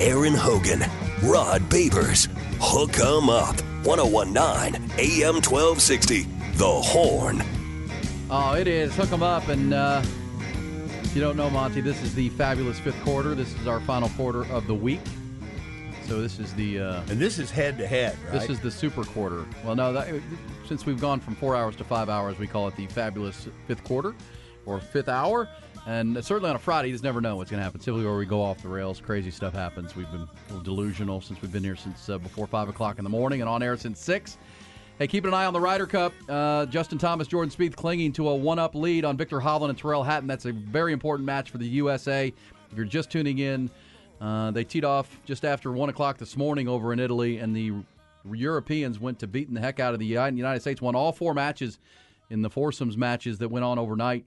Aaron Hogan, Rod Babers, Hook 'em Up, 1019 AM 1260, The Horn. Oh, it is. Hook 'em up. And uh, if you don't know, Monty, this is the fabulous fifth quarter. This is our final quarter of the week. So this is the. Uh, And this is head to head, right? This is the super quarter. Well, no, that, since we've gone from four hours to five hours, we call it the fabulous fifth quarter or fifth hour. And certainly on a Friday, you just never know what's going to happen. Typically, where we go off the rails, crazy stuff happens. We've been a little delusional since we've been here since uh, before five o'clock in the morning and on air since six. Hey, keeping an eye on the Ryder Cup. Uh, Justin Thomas, Jordan Spieth clinging to a one-up lead on Viktor Hovland and Tyrrell Hatton. That's a very important match for the USA. If you're just tuning in, uh, they teed off just after one o'clock this morning over in Italy, and the Europeans went to beating the heck out of the United States. Won all four matches in the foursomes matches that went on overnight,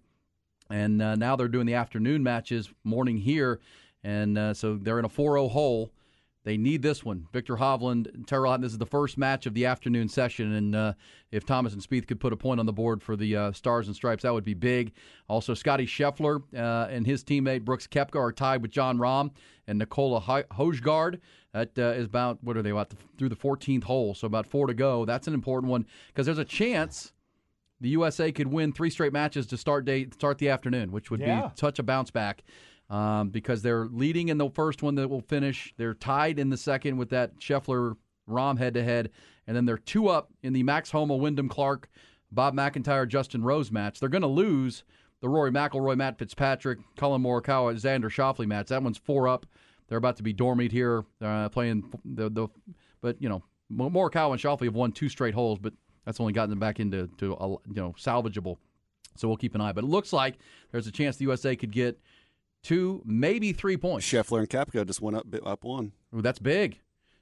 and uh, now they're doing the afternoon matches morning here, and uh, so they're in a 4-0 hole. They need this one. Viktor Hovland, Tyrrell this is the first match of the afternoon session. And uh, if Thomas and Spieth could put a point on the board for the uh, Stars and Stripes, that would be big. Also, Scotty Scheffler uh, and his teammate Brooks Koepka are tied with Jon Rahm and Nicola Hojgaard. That uh, is about, what are they, about the, through the 14th hole, so about four to go. That's an important one because there's a chance the USA could win three straight matches to start day, start the afternoon, which would Yeah. be such a bounce back um, because they're leading in the first one that will finish. They're tied in the second with that Scheffler Rahm head to head, and then they're two up in the Max Homa, Wyndham Clark, Bob MacIntyre, Justin Rose match. They're going to lose the Rory McIlroy, Matt Fitzpatrick, Collin Morikawa, Xander Schauffele match. That one's four up. They're about to be dormied here, uh, playing the the. But you know, Mo- Morikawa and Shoffley have won two straight holes, but that's only gotten them back into to a, you know salvageable. So we'll keep an eye. But it looks like there's a chance the USA could get two, maybe three points. Scheffler and Koepka just went up up one. Ooh, that's big.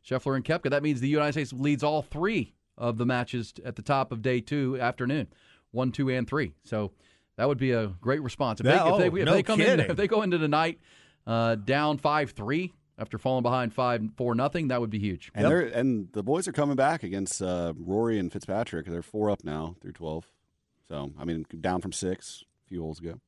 Scheffler and Koepka. That means the United States leads all three of the matches at the top of day two afternoon, one, two, and three. So that would be a great response if That- they, if they, oh, if no they come in if they go into the night uh, down five three after falling behind five four nothing. That would be huge. And they're and the boys are coming back against uh, Rory and Fitzpatrick. They're four up now through twelve. So I mean, down from six a few holes ago.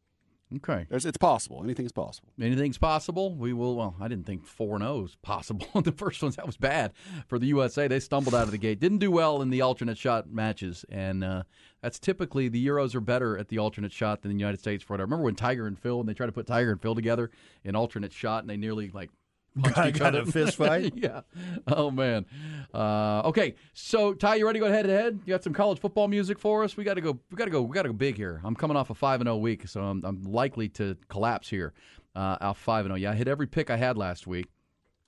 Okay. There's, it's possible. Anything is possible. Anything's possible. We will. Well, I didn't think four and zero is possible. the first ones that was bad for the USA. They stumbled out of the gate. Didn't do well in the alternate shot matches, and uh, that's typically the Euros are better at the alternate shot than the United States. For it. I remember when Tiger and Phil, when they tried to put Tiger and Phil together in alternate shot, and they nearly like punched Got- got a fist fight? yeah. Oh man. Uh, okay. So Ty, you ready to go head to head? You got some college football music for us? We got to go. We got to go. We got to go big here. I'm coming off a five and zero week, so I'm, I'm likely to collapse here. Uh, out five and zero. Yeah, I hit every pick I had last week,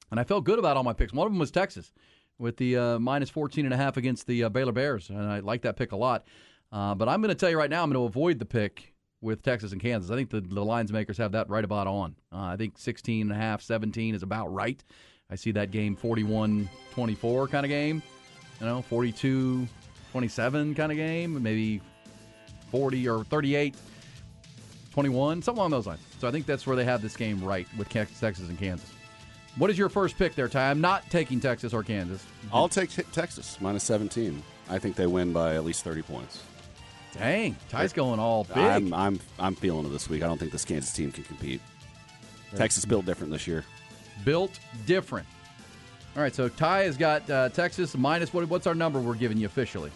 and I felt good about all my picks. One of them was Texas with the uh, minus 14 and a half against the uh, Baylor Bears, and I like that pick a lot. Uh, but I'm going to tell you right now, I'm going to avoid the pick with Texas and Kansas. I think the, the lines makers have that right about on. Uh, I think 16 and a half, 17 is about right. I see that game 41 24 kind of game, you know, 42 27 kind of game, maybe 40 or 38 21, something along those lines. So I think that's where they have this game right with Texas and Kansas. What is your first pick there, Ty? I'm not taking Texas or Kansas. I'll take Texas minus seventeen. I think they win by at least thirty points. Dang, Ty's going all big. I'm I'm I'm feeling it this week. I don't think this Kansas team can compete. Texas built different this year. built different. All right, so Ty has got uh, Texas minus what? What's our number we're giving you officially?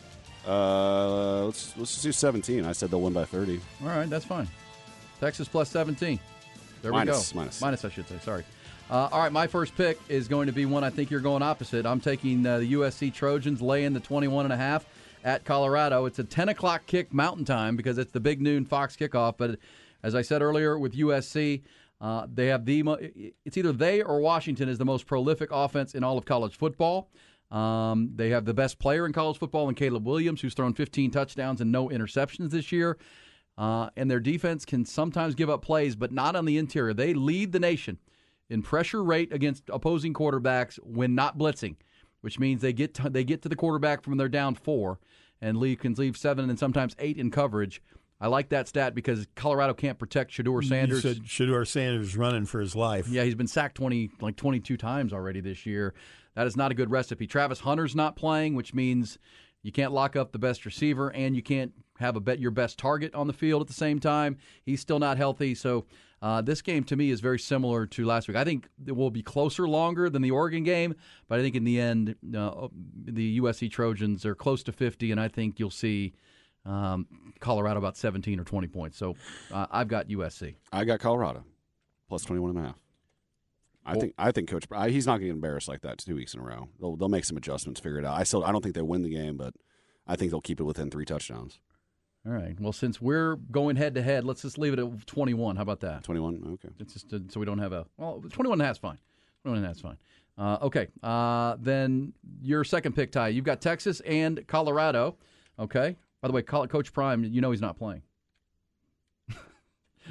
Uh, let's let's just do seventeen. I said they'll win by thirty. All right, that's fine. Texas plus 17. There Minus, we go. minus. Minus, I should say. Sorry. Uh, all right, my first pick is going to be one I think you're going opposite. I'm taking uh, the USC Trojans laying the 21 and a half at Colorado. It's a 10 o'clock kick Mountain Time because it's the big noon Fox kickoff. But as I said earlier with USC, uh, they have the mo- it's either they or Washington is the most prolific offense in all of college football. Um, they have the best player in college football in Caleb Williams, who's thrown 15 touchdowns and no interceptions this year. uh, and their defense can sometimes give up plays, but not on the interior. They lead the nation in pressure rate against opposing quarterbacks when not blitzing, which means they get to, they get to the quarterback from their down four and leave can leave seven and sometimes eight in coverage. I like that stat because Colorado can't protect Shedeur Sanders. You said Shedeur Sanders running for his life. Yeah, he's been sacked twenty like twenty two times already this year. That is not a good recipe. Travis Hunter's not playing, which means you can't lock up the best receiver and you can't have a bet your best target on the field at the same time. He's still not healthy, so uh, this game to me is very similar to last week. I think it will be closer longer than the Oregon game, but I think in the end, uh, the USC Trojans are close to 50, and I think you'll see um, Colorado about 17 or 20 points. So uh, I've got USC. I got Colorado plus 21 and a half. I think I think Coach I, he's not going to get embarrassed like that two weeks in a row. They'll they'll make some adjustments, figure it out. I still I don't think they win the game, but I think they'll keep it within three touchdowns. All right. Well, since we're going head to head, let's just leave it at 21. How about that? 21. Okay. It's just uh, so we don't have a well, 21 and a half is fine. 21 and a half is fine. Uh, okay. Uh, then your second pick, Ty. You've got Texas and Colorado. Okay. By the way, Coach Prime, you know he's not playing.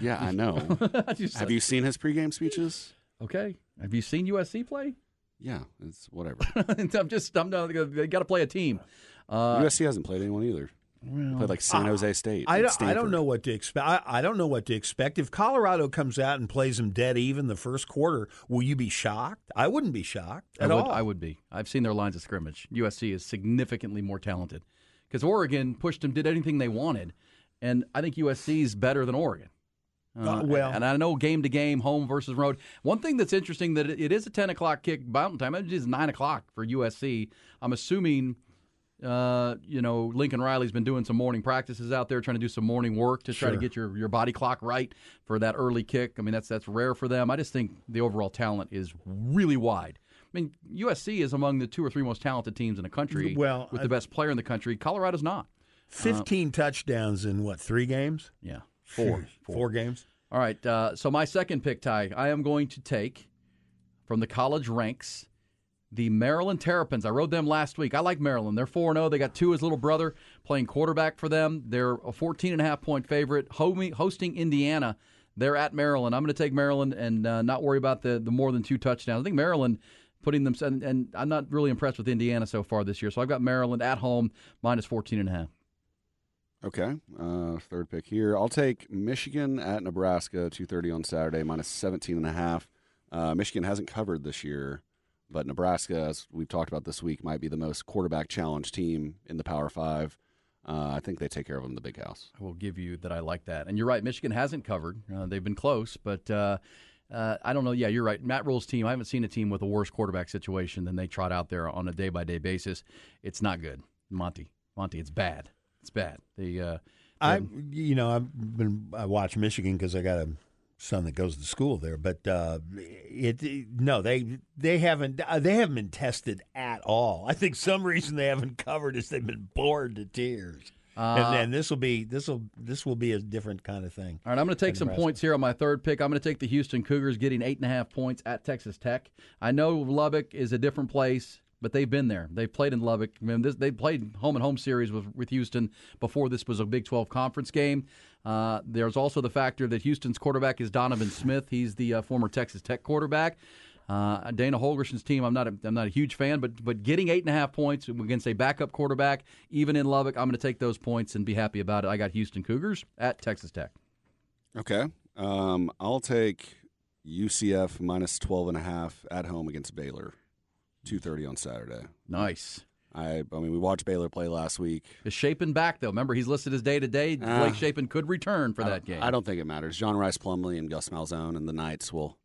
yeah, I know. have you seen his pregame speeches? Okay. Have you seen USC play? Yeah, it's whatever. I'm just I'm not. They got to play a team. Uh, USC hasn't played anyone either. Well, played like San Jose State. I, don't, I don't know what to expect. I, I, don't know what to expect. If Colorado comes out and plays them dead even the first quarter, will you be shocked? I wouldn't be shocked at I would, all. I would be. I've seen their lines of scrimmage. USC is significantly more talented because Oregon pushed them, did anything they wanted, and I think USC is better than Oregon. Uh, uh, well, and I know game to game, home versus road. One thing that's interesting that it is a ten o'clock kick Mountain Time. It is nine o'clock for USC. I'm assuming, uh, you know, Lincoln Riley's been doing some morning practices out there, trying to do some morning work to try sure. to get your, your body clock right for that early kick. I mean, that's that's rare for them. I just think the overall talent is really wide. I mean, USC is among the two or three most talented teams in the country. Well, with the best player in the country, Colorado's not. Fifteen uh, touchdowns in what three games? Yeah. Four. Four. Four games. All right. Uh, so my second pick, Ty, I am going to take from the college ranks the Maryland Terrapins. I rode them last week. I like Maryland. They're 4 0. They got two his little brother playing quarterback for them. They're a 14 and a half point favorite, hosting Indiana. They're at Maryland. I'm going to take Maryland and uh, not worry about the, the more than two touchdowns. I think Maryland putting them, and, and I'm not really impressed with Indiana so far this year. So I've got Maryland at home minus 14 and a half. Okay, uh, third pick here. I'll take Michigan at Nebraska, two thirty on Saturday, minus seventeen and a half. Uh, Michigan hasn't covered this year, but Nebraska, as we've talked about this week, might be the most quarterback challenged team in the Power Five. Uh, I think they take care of them in the Big House. I will give you that. I like that, and you're right. Michigan hasn't covered. Uh, they've been close, but. Uh, uh, I don't know. Yeah, you're right. Matt Rhule's team. I haven't seen a team with a worse quarterback situation than they trot out there on a day by day basis. It's not good, Monty. Monty, it's bad. It's bad. The uh, I you know I've been I watch Michigan because I got a son that goes to school there, but uh, it, it, no they they haven't uh, they haven't been tested at all. I think some reason they haven't covered is they've been bored to tears. Uh, and then this will be this will this will be a different kind of thing. All right, I'm going to take some points here on my third pick. I'm going to take the Houston Cougars getting eight and a half points at Texas Tech. I know Lubbock is a different place but they've been there. They've played in Lubbock. I mean, this, they played home and home series with, with Houston before this was a Big 12 conference game. Uh, there's also the factor that Houston's quarterback is Donovan Smith. He's the uh, former Texas Tech quarterback. Uh, Dana Holgorsen's team, I'm not a, I'm not a huge fan, but but getting eight and a half points against a backup quarterback, even in Lubbock, I'm going to take those points and be happy about it. I got Houston Cougars at Texas Tech. Okay, um, I'll take UCF minus 12 and a half at home against Baylor two thirty on Saturday. Nice. I, I mean, we watched Baylor play last week. Is Shapen back though? Remember, he's listed as day to day. Blake Shapen could return for I that game. I don't think it matters. John Rhys Plumlee and Gus Malzahn and the Knights will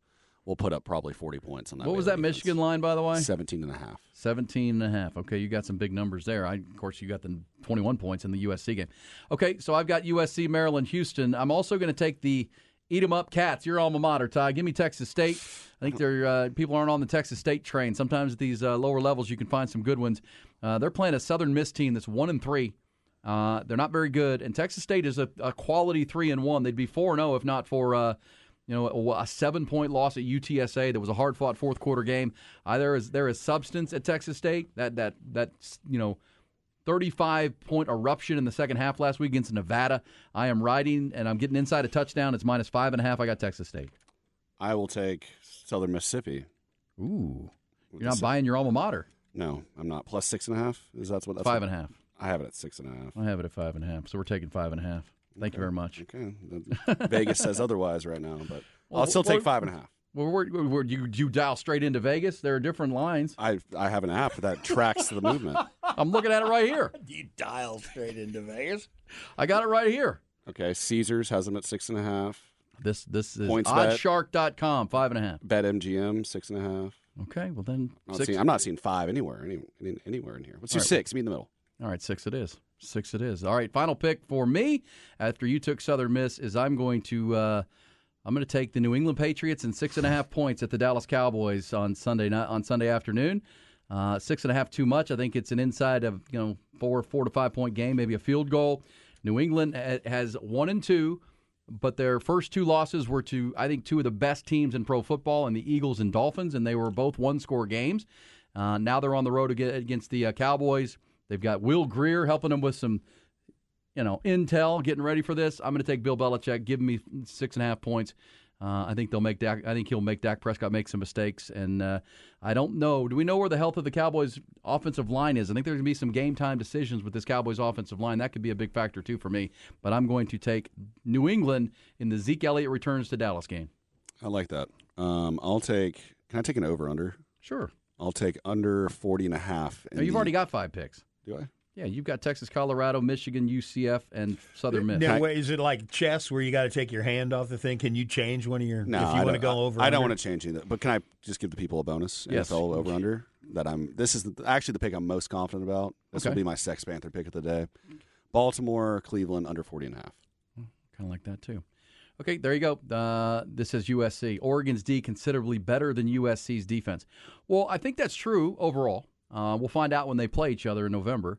will put up probably 40 points on that. What was that defense. Michigan line, by the way? 17 and a half. 17 and a half. Okay, you got some big numbers there. I, of course, you got the 21 points in the USC game. Okay, so I've got USC, Maryland, Houston. I'm also going to take the eat 'em up cats. Your alma mater, Ty. Give me Texas State. I think they're uh, people aren't on the Texas State train. Sometimes at these uh, lower levels, you can find some good ones. Uh, they're playing a Southern Miss team that's one and three. Uh, they're not very good, and Texas State is a, a quality three and one. They'd be four and zero if not for uh, you know a, a seven point loss at UTSA. That was a hard fought fourth quarter game. Uh, there is there is substance at Texas State. That that that you know 35 point eruption in the second half last week against Nevada. I am riding and I'm getting inside a touchdown. It's minus five and a half. I got Texas State. I will take Southern Mississippi. Ooh. You're not buying your alma mater. No, I'm not. Plus six and a half. Is that what that's Five what- and a half. I have it at six and a half. I have it at five and a half. So we're taking five and a half. Thank you very much. Okay. Vegas says otherwise right now, but Well, I'll still take five and a half. Well, where, where, where you you dial straight into Vegas? There are different lines. I I have an app that tracks the movement. I'm looking at it right here. You dial straight into Vegas. I got it right here. Okay, Caesars has them at six and a half. This this is PointsBet. oddshark.com, five and a half. BetMGM six and a half. Okay, well then I'm not, seeing, I'm not seeing five anywhere, any, any, anywhere in here. Let's do All right. six. Meet in the middle. All right, six it is. Six it is. All right, final pick for me after you took Southern Miss is I'm going to uh, I'm going to take the New England Patriots and six and a half points at the Dallas Cowboys on Sunday night on Sunday afternoon. Uh, six and a half too much. I think it's an inside of you know four four to five point game, maybe a field goal. New England has one and two, but their first two losses were to I think two of the best teams in pro football, and the Eagles and Dolphins, and they were both one score games. Uh, now they're on the road ag- against the uh, Cowboys. They've got Will Grier helping them with some, you know, intel, getting ready for this. I'm going to take Bill Belichick. Give me six and a half points. Uh, I think they'll make Dak. I think he'll make Dak Prescott make some mistakes, and uh, I don't know. Do we know where the health of the Cowboys' offensive line is? I think there's going to be some game time decisions with this Cowboys' offensive line. That could be a big factor too for me. But I'm going to take New England in the Zeke Elliott returns to Dallas game. I like that. Um, I'll take. Can I take an over under? Sure. I'll take under 40 and a half. Now, you've the- already got five picks. Do I? Yeah, you've got Texas, Colorado, Michigan, UCF, and Southern Miss. Now, wait, is it like chess where you got to take your hand off the thing? Can you change one of your? No, if you want to go over. I don't want to change anything. But can I just give the people a bonus? Yes. NFL over under. That I'm. This is actually the pick I'm most confident about. This will be my Sex Panther pick of the day. Baltimore, Cleveland under 40 and a half. Kind of like that too. Okay, there you go. Uh, this is USC. Oregon's D considerably better than USC's defense. Well, I think that's true overall. Uh, we'll find out when they play each other in November.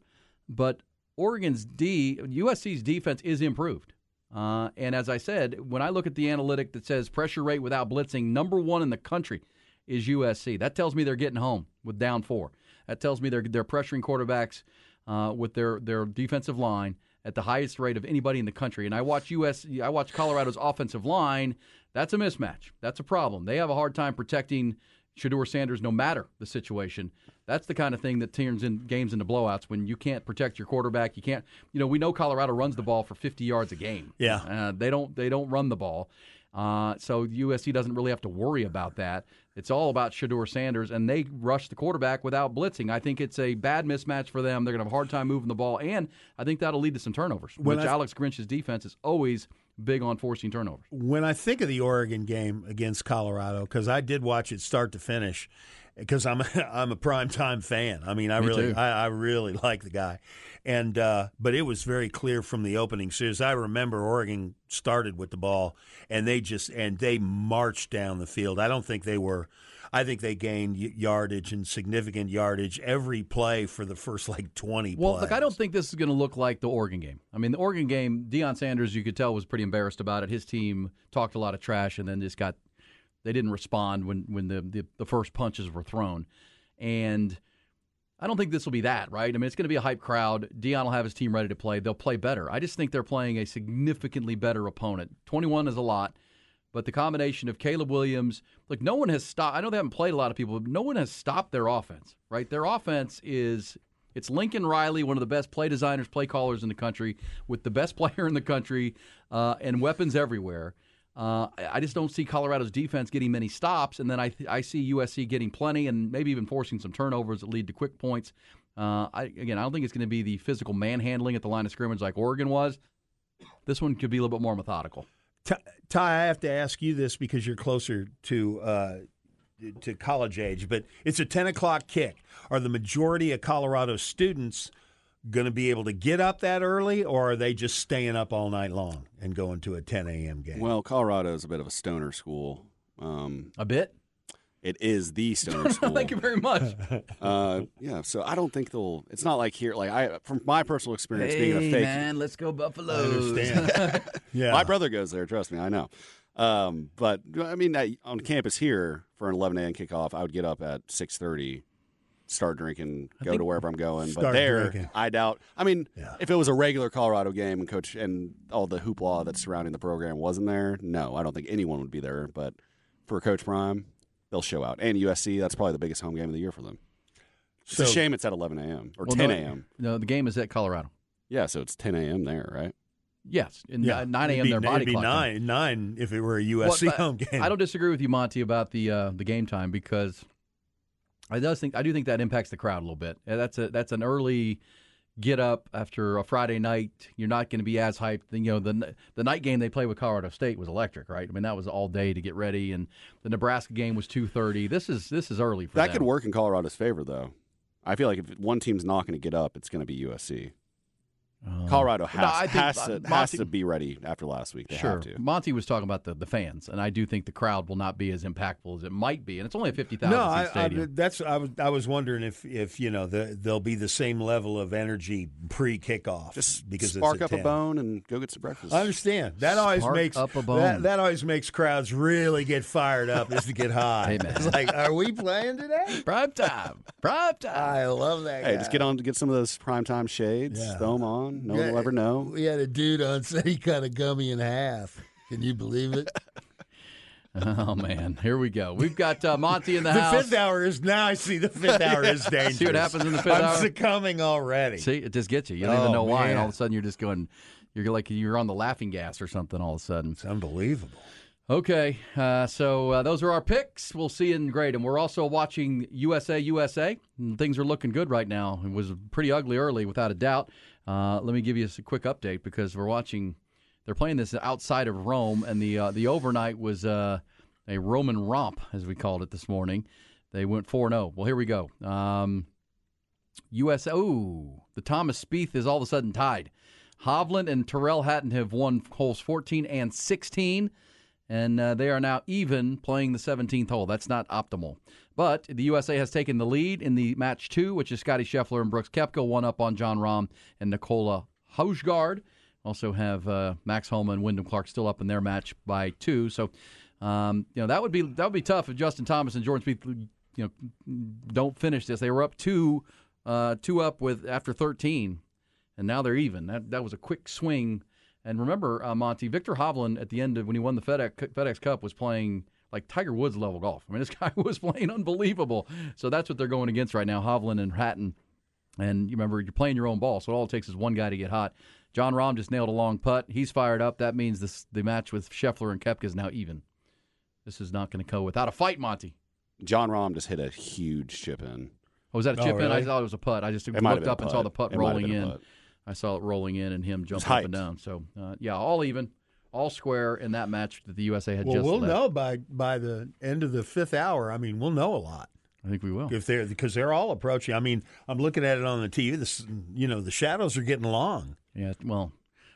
But Oregon's D, USC's defense is improved. Uh, and as I said, when I look at the analytic that says pressure rate without blitzing, number one in the country is USC. That tells me they're getting home with down four. That tells me they're they're pressuring quarterbacks uh, with their their defensive line at the highest rate of anybody in the country. And I watch US, I watch Colorado's offensive line. That's a mismatch. That's a problem. They have a hard time protecting Shedeur Sanders, no matter the situation. That's the kind of thing that turns in games into blowouts when you can't protect your quarterback. You can't. You know, we know Colorado runs the ball for 50 yards a game. Yeah. uh, they don't. They don't run the ball. Uh, so USC doesn't really have to worry about that. It's all about Shedeur Sanders, and they rush the quarterback without blitzing. I think it's a bad mismatch for them. They're going to have a hard time moving the ball, and I think that'll lead to some turnovers, When which I- Alex Grinch's defense is always big on forcing turnovers. when I think of the Oregon game against Colorado, because I did watch it start to finish, because I'm I'm a primetime fan. I mean, I Me really. I, I really like the guy, and uh, but it was very clear from the opening series. I remember Oregon started with the ball, and they just and they marched down the field. I don't think they were. I think they gained yardage and significant yardage every play for the first like twenty. Well, plays. look, I don't think this is going to look like the Oregon game. I mean, the Oregon game, Deion Sanders, you could tell, was pretty embarrassed about it. His team talked a lot of trash, and then just got they didn't respond when when the the, the first punches were thrown, and. I don't think this will be that, right? I mean, it's going to be a hype crowd. Deion will have his team ready to play. They'll play better. I just think they're playing a significantly better opponent. 21 is a lot, but the combination of Caleb Williams, like no one has stopped. I know they haven't played a lot of people, but no one has stopped their offense, right? Their offense is it's Lincoln Riley, one of the best play designers, play callers in the country, with the best player in the country, uh, and weapons everywhere. Uh, I just don't see Colorado's defense getting many stops, and then I th- I see USC getting plenty, and maybe even forcing some turnovers that lead to quick points. Uh, I, again, I don't think it's going to be the physical manhandling at the line of scrimmage like Oregon was. This one could be a little bit more methodical. Ty, Ty, I have to ask you this because you're closer to uh, to college age, but it's a 10 o'clock kick. Are the majority of Colorado students going to be able to get up that early, or are they just staying up all night long and going to a 10 a.m. game? Well, Colorado is a bit of a stoner school. Um, A bit. it is the stoner school. Thank you very much. Uh, yeah, so I don't think they'll. It's not like here. Like I, from my personal experience, being a fake. let's go Buffalo. understand. yeah. My brother goes there. Trust me, I know. Um, but I mean, I, on campus here for an 11 a.m. kickoff, I would get up at 6:30 start drinking, go to wherever I'm going. Start but there, drinking. I doubt. I mean, Yeah. if it was a regular Colorado game and coach and all the hoopla that's surrounding the program wasn't there, no, I don't think anyone would be there. But for Coach Prime, they'll show out. And USC, that's probably the biggest home game of the year for them. It's So- a shame it's at 11 a.m. or Well, 10 no, a.m. No, the game is at Colorado. Yeah, so it's 10 a.m. there, right? Yes, and Yeah, uh, 9 it'd a.m. be- their body it'd be clock. time. nine nine if it were a Well, USC but home game. I don't disagree with you, Monty, about the uh, the game time because I does think I do think that impacts the crowd a little bit. That's a that's an early get up after a Friday night. You're not going to be as hyped. You know the the night game they played with Colorado State was electric, right? I mean that was all day to get ready, and the Nebraska game was two thirty. This is this is early for That them. could work in Colorado's favor, though. I feel like if one team's not going to get up, it's going to be USC. Colorado has, No, I think, has uh, to Monty- has to be ready after last week. They Sure. have to. Monty was talking about the, the fans, and I do think the crowd will not be as impactful as it might be. And it's only a 50,000 no, seat I, I, that's I was I was wondering if if you know the, there'll be the same level of energy pre kickoff Just because spark it's up at a bone and go get some breakfast. I understand that always makes up a bone. That, that always makes crowds really get fired up is to get high. Hey. It's like, are we playing today? Prime time. Prime time. I love that. Hey, guy. just get on to get some of those primetime shades. Yeah. Throw them on. No one will ever know. We had a dude on said he cut a gummy in half. Can you believe it? Oh man, here we go. We've got uh, Monty in the, The house. fifth hour is now. I see the fifth hour is dangerous. See what happens in the fifth I'm hour? succumbing already. See, it just gets you. You don't even Oh, know why, and all of a sudden you're just going. You're like you're on the laughing gas or something. All of a sudden. It's unbelievable. Okay, uh, so uh, those are our picks. We'll see you in grade, and we're also watching USA USA. Things are looking good right now. It was pretty ugly early, without a doubt. Uh, let me give you a quick update because we're watching. They're playing this outside of Rome, and the uh, the overnight was uh, a Roman romp, as we called it this morning. They went four 0 Well, here we go. Um, US. Oh, the Thomas Spieth is all of a sudden tied. Hovland and Terrell Hatton have won holes 14 and 16, and uh, they are now even playing the 17th hole. That's not optimal. But the USA has taken the lead in the match two, which is Scotty Scheffler and Brooks Koepka, one up on Jon Rahm and Nicola Hojgaard. Also have uh, Max Homa and Wyndham Clark still up in their match by two. So, um, you know that would be that would be tough if Justin Thomas and Jordan Spieth, you know, don't finish this. They were up two, uh, two up with after 13, and now they're even. That that was a quick swing. And remember, uh, Monty Viktor Hovland at the end of when he won the FedEx FedEx Cup was playing like Tiger Woods level golf. I mean, this guy was playing unbelievable. So that's what they're going against right now, Hovland and Hatton. And you remember, you're playing your own ball, so all it takes is one guy to get hot. Jon Rahm just nailed a long putt. He's fired up. That means this the match with Scheffler and Koepka is now even. This is not going to go without a fight, Monty. Jon Rahm just hit a huge chip in. Oh, was that a Oh, chip in? I thought it was a putt. I just It looked up and saw the putt It rolling been a in. I saw it rolling in and him jumping up and down. So, uh, yeah, all even, all square in that match that the USA had Well, just we'll know by by the end of the fifth hour. I mean, we'll know a lot I think we will. if they're because they're all approaching. I mean, I'm looking at it on the TV. This, you know, the shadows are getting long. Yeah, well,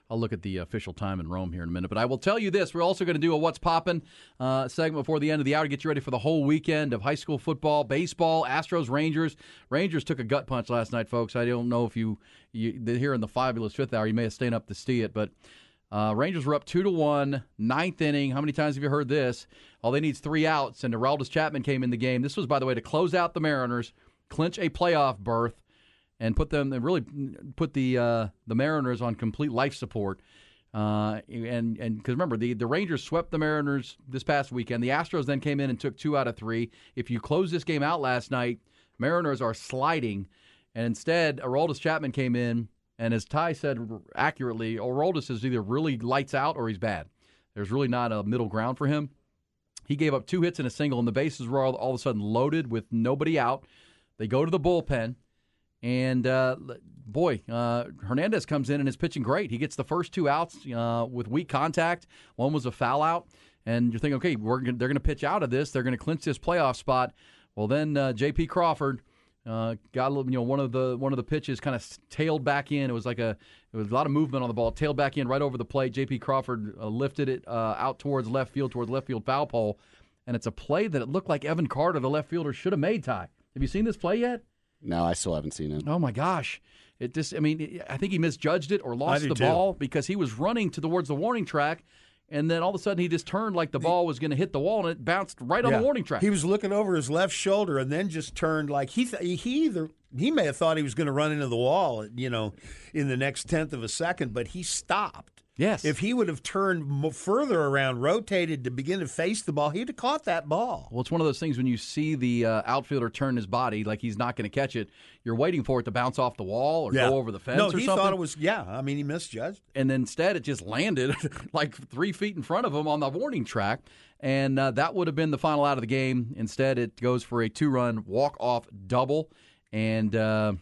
I'll look at the official time in Rome here in a minute. But I will tell you this: we're also going to do a "What's Poppin" uh, segment before the end of the hour to get you ready for the whole weekend of high school football, baseball, Astros, Rangers. Rangers took a gut punch last night, folks. I don't know if you, you here in the fabulous fifth hour, you may have stayed up to see it, but. Uh, Rangers were up two to one, ninth inning. How many times have you heard this? All they need is three outs, and Aroldis Chapman came in the game. This was, by the way, to close out the Mariners, clinch a playoff berth, and put them really put the uh, the Mariners on complete life support. Uh, and and because remember the the Rangers swept the Mariners this past weekend. The Astros then came in and took two out of three. If you close this game out last night, Mariners are sliding, and instead Aroldis Chapman came in, and as Ty said accurately, Aroldis is either really lights out or he's bad. There's really not a middle ground for him. He gave up two hits and a single, and the bases were all, all of a sudden loaded with nobody out. They go to the bullpen, and uh, boy, uh, Hernandez comes in and is pitching great. He gets the first two outs uh, with weak contact. One was a foul out, and you're thinking, okay, we're gonna, they're going to pitch out of this. They're going to clinch this playoff spot. Well, then uh, J.P. Crawford uh, got a little, you know, one of the one of the pitches kind of tailed back in. It was like a it was a lot of movement on the ball. Tailed back in right over the plate. J.P. Crawford uh, lifted it uh, out towards left field, towards left field foul pole, and it's a play that it looked like Evan Carter, the left fielder, should have made. Ty, have you seen this play yet? No, I still haven't seen it. Oh my gosh. It just I mean I think he misjudged it or lost the too. ball because he was running towards the warning track and then all of a sudden he just turned like the ball was going to hit the wall, and it bounced right on the warning track. He was looking over his left shoulder and then just turned like he th- he either he may have thought he was going to run into the wall, you know, in the next tenth of a second, but he stopped. Yes. If he would have turned further around, rotated to begin to face the ball, he'd have caught that ball. Well, it's one of those things when you see the uh, outfielder turn his body like he's not going to catch it, you're waiting for it to bounce off the wall or go over the fence No, he something. thought it was. Yeah, I mean, he misjudged. and then instead it just landed like three feet in front of him on the warning track. And uh, that would have been the final out of the game. Instead, it goes for a two run walk off double. And, uh,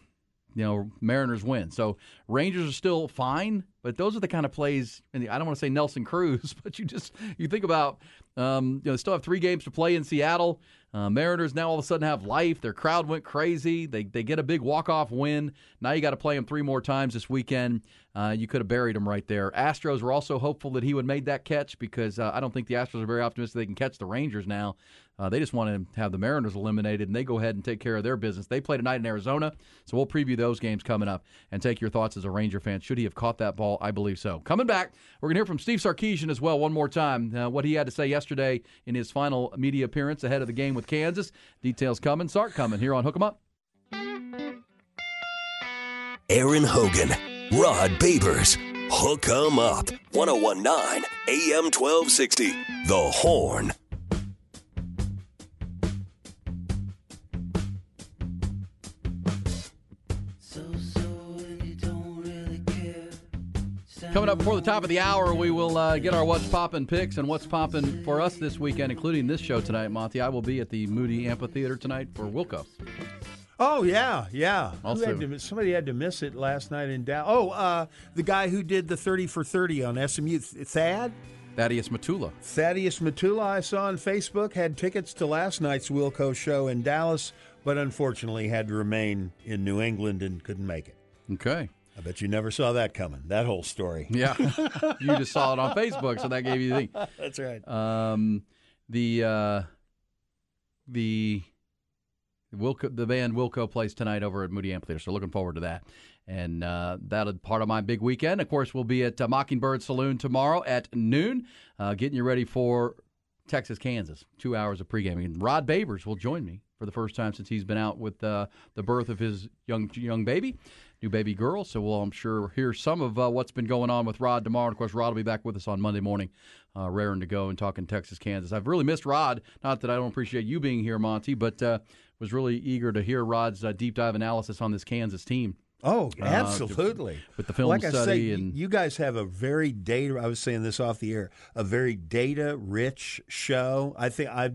you know, Mariners win. So Rangers are still fine, but those are the kind of plays. And I don't want to say Nelson Cruz, but you just you think about, um, you know, they still have three games to play in Seattle. Uh, Mariners now all of a sudden have life. Their crowd went crazy. They they get a big walk off win. Now you got to play them three more times this weekend. Uh, you could have buried them right there. Astros were also hopeful that he would made that catch because uh, I don't think the Astros are very optimistic they can catch the Rangers now. Uh, they just want to have the Mariners eliminated, and they go ahead and take care of their business. They play tonight in Arizona, so we'll preview those games coming up and take your thoughts as a Ranger fan. Should he have caught that ball? I believe so. Coming back, we're going to hear from Steve Sarkisian as well one more time, uh, what he had to say yesterday in his final media appearance ahead of the game with Kansas. Details coming, Sark coming here on Hook 'em Up. Aaron Hogan, Rod Babers, Hook 'em Up, 1019 AM 1260. The Horn. Coming up before the top of the hour, we will uh, get our What's Poppin' picks and What's Poppin' for us this weekend, including this show tonight, Monty. I will be at the Moody Amphitheater tonight for Wilco. Oh yeah, yeah. Also- had to- somebody had to miss it last night in Dallas. Oh, uh, the guy who did the thirty for thirty on SMU, Th- Thad. Thaddeus Matula. Thaddeus Matula, I saw on Facebook, had tickets to last night's Wilco show in Dallas, but unfortunately had to remain in New England and couldn't make it. Okay. I bet you never saw that coming. That whole story. Yeah. you just saw it on Facebook, so that gave you the thing. That's right. Um, the uh, the Wilco, the band Wilco plays tonight over at Moody Amphitheater, so looking forward to that. And uh, that'll part of my big weekend. Of course, we'll be at uh, Mockingbird Saloon tomorrow at noon, uh, getting you ready for Texas, Kansas. Two hours of pregame. And Rod Babers will join me for the first time since he's been out with uh, the birth of his young young baby, new baby girl. So we'll, I'm sure, hear some of uh, what's been going on with Rod tomorrow. And of course, Rod will be back with us on Monday morning, uh, raring to go and talking Texas, Kansas. I've really missed Rod. Not that I don't appreciate you being here, Monty, but uh, was really eager to hear Rod's uh, deep dive analysis on this Kansas team. Oh, uh, absolutely. with the film like I study say, and- you guys have a very data. I was saying this off the air. A very data-rich show. I think I,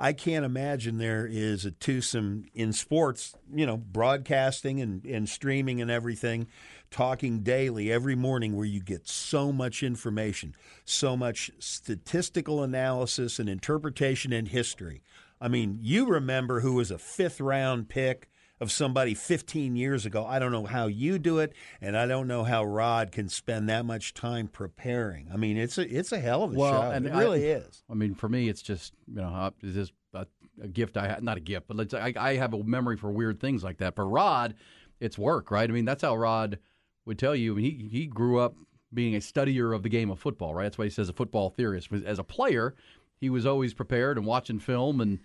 I can't imagine there is a twosome in sports. You know, broadcasting and and streaming and everything, talking daily every morning, where you get so much information, so much statistical analysis and interpretation and history. I mean, you remember who was a fifth round pick of somebody 15 years ago. I don't know how you do it, and I don't know how Rod can spend that much time preparing. I mean, it's a it's a hell of a Well, show. and it I- really is. I mean, for me, it's just you know, it's just a, a gift. I not a gift, but let's, I, I have a memory for weird things like that. But Rod, it's work, right? I mean, that's how Rod would tell you. I mean, he he grew up being a studier of the game of football, right? That's why he says a football theorist. As a player, he was always prepared and watching film, and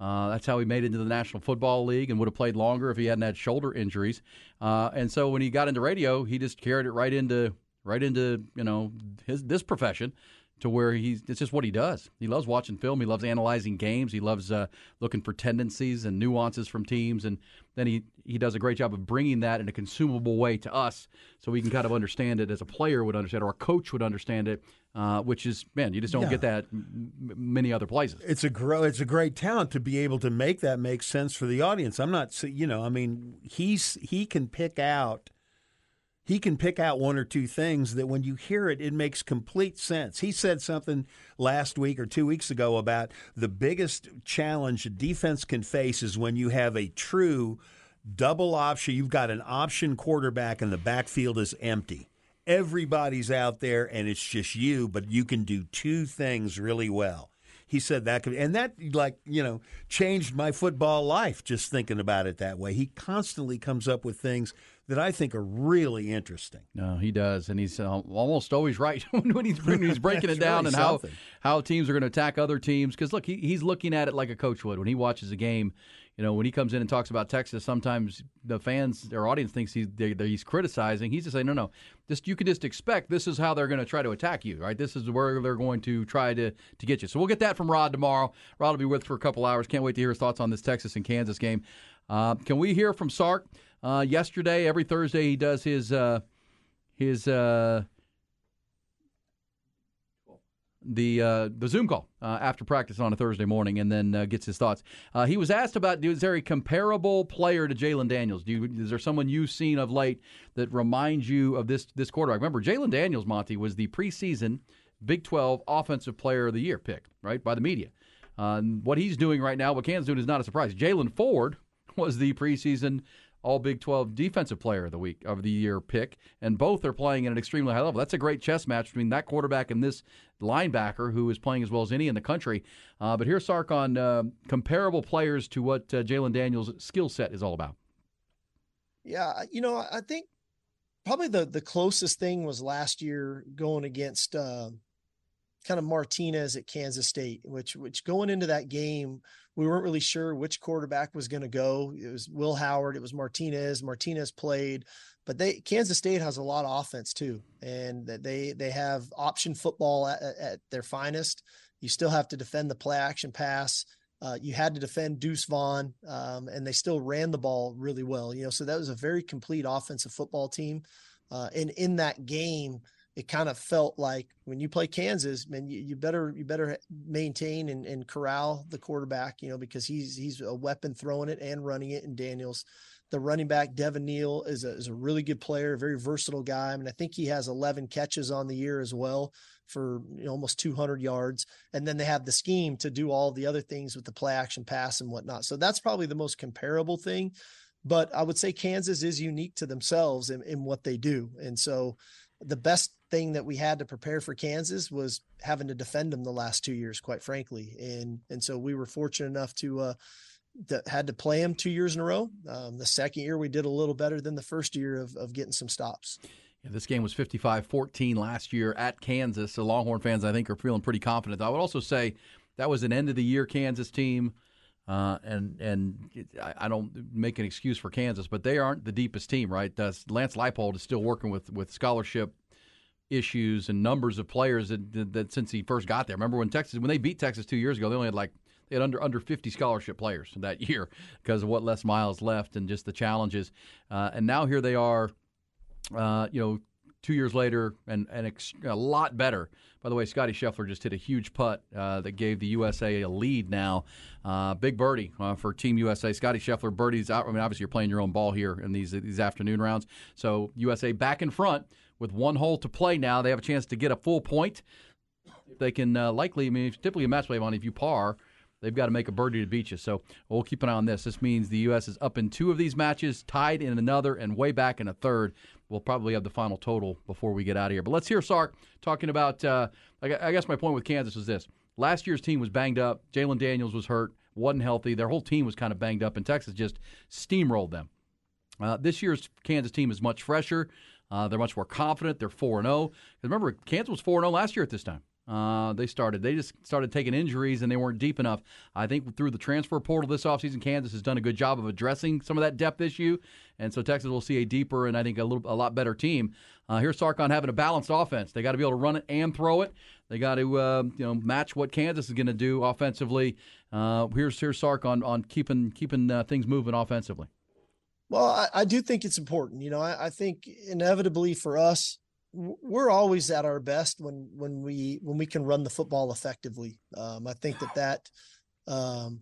uh, that's how he made it into the National Football League and would have played longer if he hadn't had shoulder injuries. Uh, and so when he got into radio, he just carried it right into right into you know his this profession to where he's it's just what he does. He loves watching film. He loves analyzing games. He loves uh, looking for tendencies and nuances from teams, and then he he does a great job of bringing that in a consumable way to us, so we can kind of understand it as a player would understand, or a coach would understand it. Uh, which is man, you just don't Yeah. get that m- many other places. It's a gro- it's a great talent to be able to make that make sense for the audience. I'm not, you know, I mean, he's he can pick out he can pick out one or two things that when you hear it, it makes complete sense. He said something last week or two weeks ago about the biggest challenge a defense can face is when you have a true double option. You've got an option quarterback and the backfield is empty. Everybody's out there and it's just you, but you can do two things really well. He said that could, and that like you know changed my football life just thinking about it that way. He constantly comes up with things that I think are really interesting. No, he does, and he's uh, almost always right when he's when he's breaking it down really and how how teams are going to attack other teams. Because look, he, he's looking at it like a coach would when he watches a game. You know, when he comes in and talks about Texas, sometimes the fans, their audience thinks he's they, they- he's criticizing. He's just saying, no, no, just you can just expect this is how they're going to try to attack you, right? This is where they're going to try to to get you. So we'll get that from Rod tomorrow. Rod will be with for a couple hours. Can't wait to hear his thoughts on this Texas and Kansas game. Uh, can we hear from Sark? Uh, yesterday, every Thursday, he does his uh, his uh, the uh, the Zoom call uh, after practice on a Thursday morning, and then uh, gets his thoughts. Uh, he was asked about is there a comparable player to Jalon Daniels? Do you, is there someone you've seen of late that reminds you of this this quarterback? Remember, Jalon Daniels, Monty, was the preseason Big 12 Offensive Player of the Year pick, right by the media. Uh, what he's doing right now, what Kansas doing, is not a surprise. Jaylan Ford was the preseason all Big 12 Defensive Player of the Week of the Year pick, and both are playing at an extremely high level. That's a great chess match between that quarterback and this linebacker who is playing as well as any in the country. Uh, but here's Sark on uh, comparable players to what uh, Jalon Daniels' skill set is all about. Yeah, you know, I think probably the the closest thing was last year going against uh, kind of Martinez at Kansas State, which which going into that game we weren't really sure which quarterback was going to go. It was Will Howard, it was Martinez. Martinez played, but they Kansas State has a lot of offense too, and that they they have option football at, at their finest. You still have to defend the play action pass. Uh, you had to defend Deuce Vaughn, um, and they still ran the ball really well. You know, so that was a very complete offensive football team. Uh, and in that game, it kind of felt like when you play Kansas, man, you, you better you better maintain and, and corral the quarterback, you know, because he's he's a weapon throwing it and running it. And Daniels, the running back Devin Neal is a is a really good player, very versatile guy. I mean, I think he has 11 catches on the year as well for you know, almost 200 yards. And then they have the scheme to do all the other things with the play action pass and whatnot. So that's probably the most comparable thing. But I would say Kansas is unique to themselves in, in what they do. And so the best thing that we had to prepare for Kansas was having to defend them the last two years, quite frankly. And and so we were fortunate enough to uh that had to play them two years in a row. Um, the second year we did a little better than the first year of, of getting some stops. Yeah, this game was 55 14 last year at Kansas. So Longhorn fans, I think, are feeling pretty confident. I would also say that was an end of the year Kansas team. Uh, and and I, I don't make an excuse for Kansas, but they aren't the deepest team, right? Uh, Lance Leipold is still working with, with scholarship issues and numbers of players that, that, that since he first got there. Remember when Texas when they beat Texas two years ago, they only had like they had under under 50 scholarship players that year because of what Les Miles left and just the challenges. Uh, and now here they are, uh, you know, two years later and, and ex- a lot better. By the way, Scotty Scheffler just hit a huge putt uh, that gave the USA a lead now. Uh, big birdie uh, for Team USA. Scotty Scheffler birdies out. I mean, obviously you're playing your own ball here in these these afternoon rounds. So USA back in front with one hole to play now. They have a chance to get a full point. They can uh, likely. I mean, typically a match play on if you par. They've got to make a birdie to beat you. So we'll keep an eye on this. This means the U.S. is up in two of these matches, tied in another, and way back in a third. We'll probably have the final total before we get out of here. But let's hear Sark talking about. Uh, I guess my point with Kansas is this: last year's team was banged up. Jalon Daniels was hurt, wasn't healthy. Their whole team was kind of banged up, and Texas just steamrolled them. Uh, this year's Kansas team is much fresher. Uh, they're much more confident. They're four and zero. Remember, Kansas was four and zero last year at this time. Uh, they started. They just started taking injuries, and they weren't deep enough. I think through the transfer portal this offseason, Kansas has done a good job of addressing some of that depth issue, and so Texas will see a deeper and I think a little a lot better team. Uh, here's Sark on having a balanced offense. They got to be able to run it and throw it. They got to uh, you know match what Kansas is going to do offensively. Uh, here's here's Sark on on keeping keeping uh, things moving offensively. Well, I, I do think it's important. You know, I, I think inevitably for us, we're always at our best when when we when we can run the football effectively. Um, I think that that um,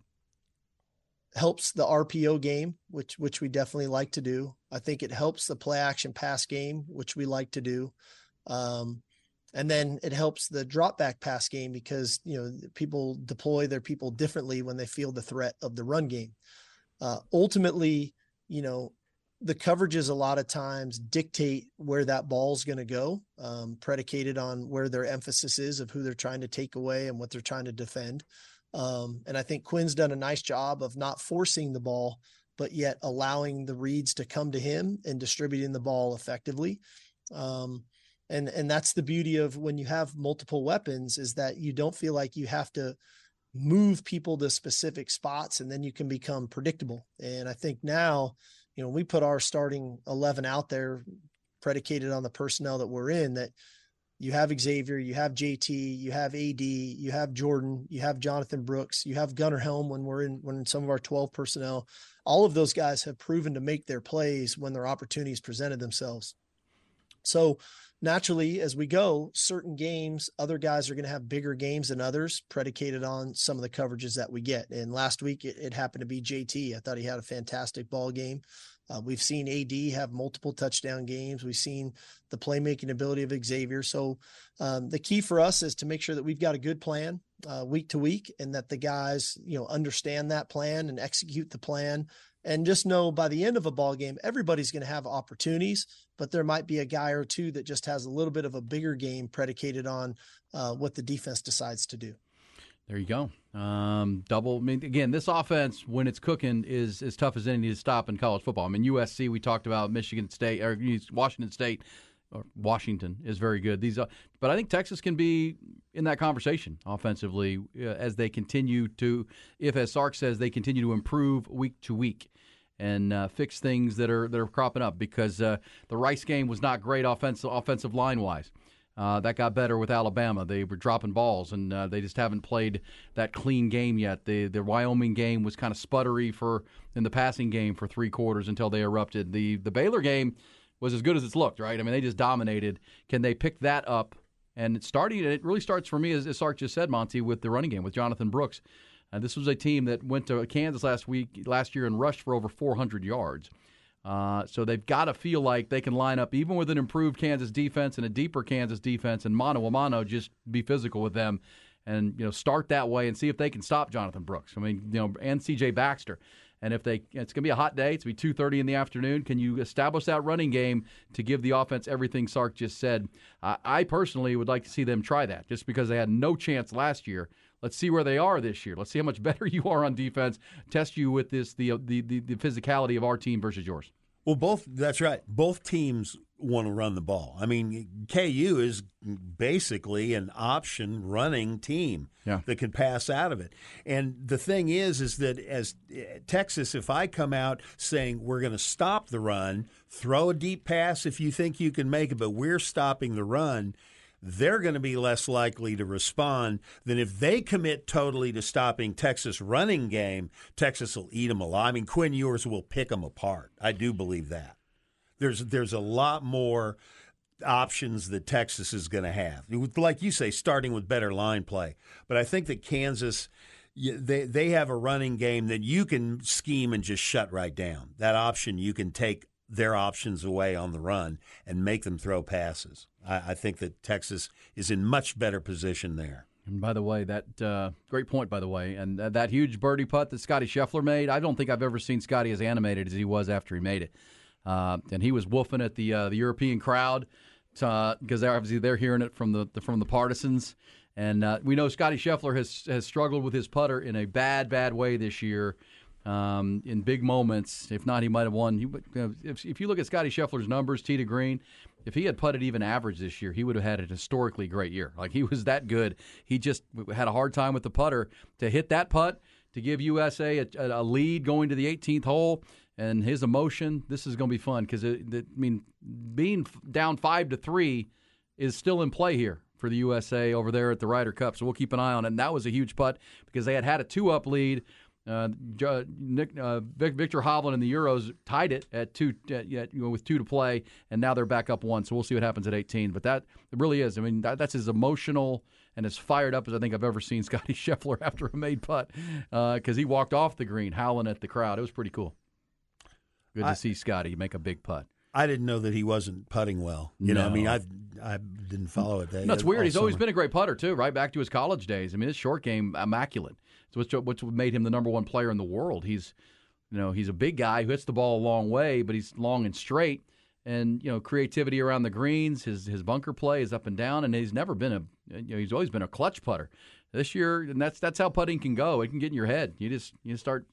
helps the RPO game, which which we definitely like to do. I think it helps the play action pass game, which we like to do. Um, and then it helps the drop back pass game because you know people deploy their people differently when they feel the threat of the run game. Uh, ultimately, you know, the coverages a lot of times dictate where that ball's going to go, um, predicated on where their emphasis is of who they're trying to take away and what they're trying to defend. Um, and I think Quinn's done a nice job of not forcing the ball, but yet allowing the reads to come to him and distributing the ball effectively. Um, and and that's the beauty of when you have multiple weapons is that you don't feel like you have to move people to specific spots and then you can become predictable. And I think now, you know, we put our starting 11 out there predicated on the personnel that we're in that you have Xavier, you have JT, you have AD, you have Jordan, you have Jonathan Brooks, you have Gunnar Helm when we're in when some of our 12 personnel. All of those guys have proven to make their plays when their opportunities presented themselves. So naturally, as we go, certain games, other guys are going to have bigger games than others, predicated on some of the coverages that we get. And last week, it, it happened to be JT. I thought he had a fantastic ball game. Uh, we've seen AD have multiple touchdown games. We've seen the playmaking ability of Xavier. So um, the key for us is to make sure that we've got a good plan uh, week to week, and that the guys, you know, understand that plan and execute the plan and just know by the end of a ball game everybody's going to have opportunities but there might be a guy or two that just has a little bit of a bigger game predicated on uh, what the defense decides to do. There you go. Um, double I mean, again this offense when it's cooking is as tough as any to stop in college football. I mean usc we talked about michigan state or washington state or Washington is very good. These, are, but I think Texas can be in that conversation offensively uh, as they continue to, if as Sark says, they continue to improve week to week and uh, fix things that are that are cropping up because uh, the Rice game was not great offensive offensive line wise. Uh, that got better with Alabama. They were dropping balls, and uh, they just haven't played that clean game yet. The the Wyoming game was kind of sputtery for in the passing game for three quarters until they erupted. The the Baylor game was as good as it's looked. Right? I mean, they just dominated. Can they pick that up? And started. It really starts for me, as, as Sark just said, Monty, with the running game with Jonathan Brooks. Uh, this was a team that went to Kansas last week, last year, and rushed for over 400 yards. Uh, so they've got to feel like they can line up, even with an improved Kansas defense and a deeper Kansas defense, and mano a mano, just be physical with them, and you know start that way and see if they can stop Jonathan Brooks. I mean, you know, and C.J. Baxter. And if they, it's going to be a hot day. It's going to be 2:30 in the afternoon. Can you establish that running game to give the offense everything Sark just said? Uh, I personally would like to see them try that, just because they had no chance last year Let's see where they are this year. Let's see how much better you are on defense. Test you with this the the the, the physicality of our team versus yours. Well, both that's right. Both teams want to run the ball. I mean, KU is basically an option running team yeah. that can pass out of it. And the thing is, is that as eh, Texas, if I come out saying we're going to stop the run, throw a deep pass if you think you can make it, but we're stopping the run they're going to be less likely to respond than if they commit totally to stopping Texas running game. Texas will eat them alive. I mean, Quinn Ewers will pick them apart. I do believe that. There's there's a lot more options that Texas is going to have. Like you say, starting with better line play. But I think that Kansas they they have a running game that you can scheme and just shut right down. That option you can take their options away on the run and make them throw passes. I, I think that Texas is in much better position there. And by the way, that uh, great point. By the way, and uh, that huge birdie putt that Scotty Scheffler made, I don't think I've ever seen Scotty as animated as he was after he made it. Uh, and he was woofing at the uh, the European crowd because obviously they're hearing it from the, the from the partisans. And uh, we know Scotty Scheffler has has struggled with his putter in a bad, bad way this year um, in big moments. If not, he might have won. If, if you look at Scotty Scheffler's numbers, tee to green, if he had putted even average this year, he would have had a historically great year. Like he was that good. He just had a hard time with the putter to hit that putt to give USA a, a lead going to the 18th hole. And his emotion, this is going to be fun because I mean, being down five to three is still in play here for the USA over there at the Ryder Cup. So we'll keep an eye on it. And that was a huge putt because they had had a two up lead uh, Nick, uh, Viktor Hovland and the Euros tied it at two, at, you know, with two to play, and now they're back up one. So we'll see what happens at 18. But that really is. I mean, that, that's as emotional and as fired up as I think I've ever seen Scotty Scheffler after a made putt because uh, he walked off the green howling at the crowd. It was pretty cool. Good I, to see Scotty make a big putt. I didn't know that he wasn't putting well. You no. know, I mean, I I didn't follow it. That, no, it's weird. He's summer. always been a great putter too, right back to his college days. I mean, his short game immaculate. It's what's, what's made him the number one player in the world. He's, you know, he's a big guy who hits the ball a long way, but he's long and straight. And you know, creativity around the greens, his his bunker play is up and down, and he's never been a, you know, he's always been a clutch putter. This year, and that's that's how putting can go. It can get in your head. You just you start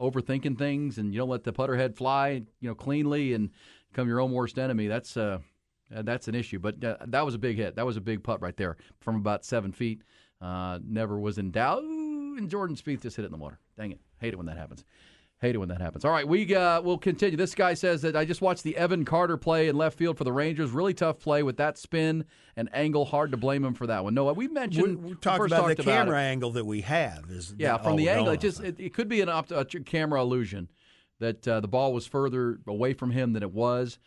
overthinking things and you don't let the putter head fly, you know, cleanly and become your own worst enemy. That's uh, that's an issue. But uh, that was a big hit. That was a big putt right there from about seven feet. Uh, never was in doubt. Ooh, and Jordan Spieth just hit it in the water. Dang it! Hate it when that happens. Hate it when that happens. All right, we uh, will continue. This guy says that I just watched the Evan Carter play in left field for the Rangers. Really tough play with that spin and angle. Hard to blame him for that one. Noah, we mentioned we, we talked about talked the about camera it. angle that we have. Is Yeah, from the angle, it just it, it could be an opt- a camera illusion that uh, the ball was further away from him than it was,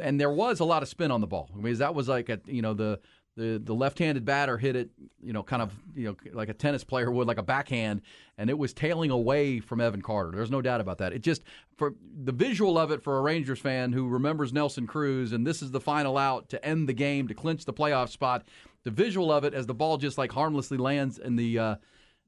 and there was a lot of spin on the ball. I mean, that was like a you know the. The, the left-handed batter hit it, you know, kind of, you know, like a tennis player would, like a backhand, and it was tailing away from Evan Carter. There's no doubt about that. It just for the visual of it for a Rangers fan who remembers Nelson Cruz, and this is the final out to end the game to clinch the playoff spot. The visual of it as the ball just like harmlessly lands in the uh,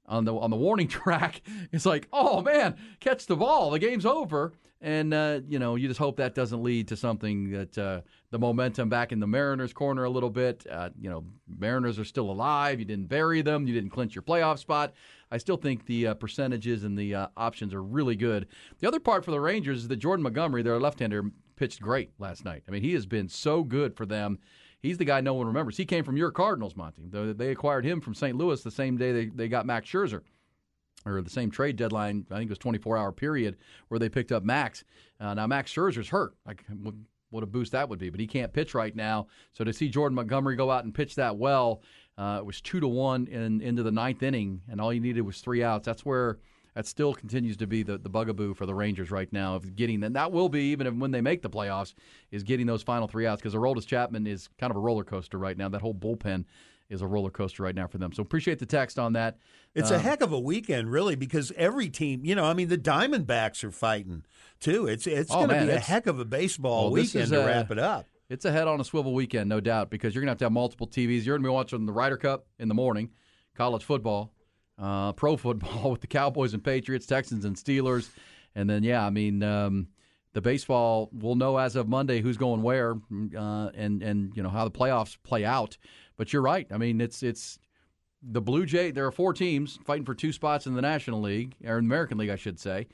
on the on the warning track. It's like, oh man, catch the ball. The game's over. And uh, you know, you just hope that doesn't lead to something that uh, the momentum back in the Mariners' corner a little bit. Uh, you know, Mariners are still alive. You didn't bury them. You didn't clinch your playoff spot. I still think the uh, percentages and the uh, options are really good. The other part for the Rangers is that Jordan Montgomery, their left-hander, pitched great last night. I mean, he has been so good for them. He's the guy no one remembers. He came from your Cardinals, Monty. They acquired him from St. Louis the same day they, they got Max Scherzer or the same trade deadline. I think it was 24 hour period where they picked up Max. Uh, now Max Scherzer's hurt. Like what- what a boost that would be, but he can't pitch right now. So to see Jordan Montgomery go out and pitch that well, uh, it was two to one in into the ninth inning, and all you needed was three outs. That's where. That still continues to be the, the bugaboo for the Rangers right now of getting, and that will be even if, when they make the playoffs, is getting those final three outs because Aroldis Chapman is kind of a roller coaster right now. That whole bullpen is a roller coaster right now for them. So appreciate the text on that. It's Um, a heck of a weekend, really, because every team, you know, I mean, the Diamondbacks are fighting too. It's it's Oh, going to be a heck of a baseball Well, weekend to uh, wrap it up. It's a head on a swivel weekend, no doubt, because you're going to have to have multiple TVs. You're going to be watching the Ryder Cup in the morning, college football, uh, pro football with the Cowboys and Patriots, Texans and Steelers. And then, yeah, I mean, um, the baseball, we'll know as of Monday who's going where uh, and, and, you know, how the playoffs play out. But you're right. I mean, it's, it's, the Blue Jay. There are four teams fighting for two spots in the National League or American League, I should say,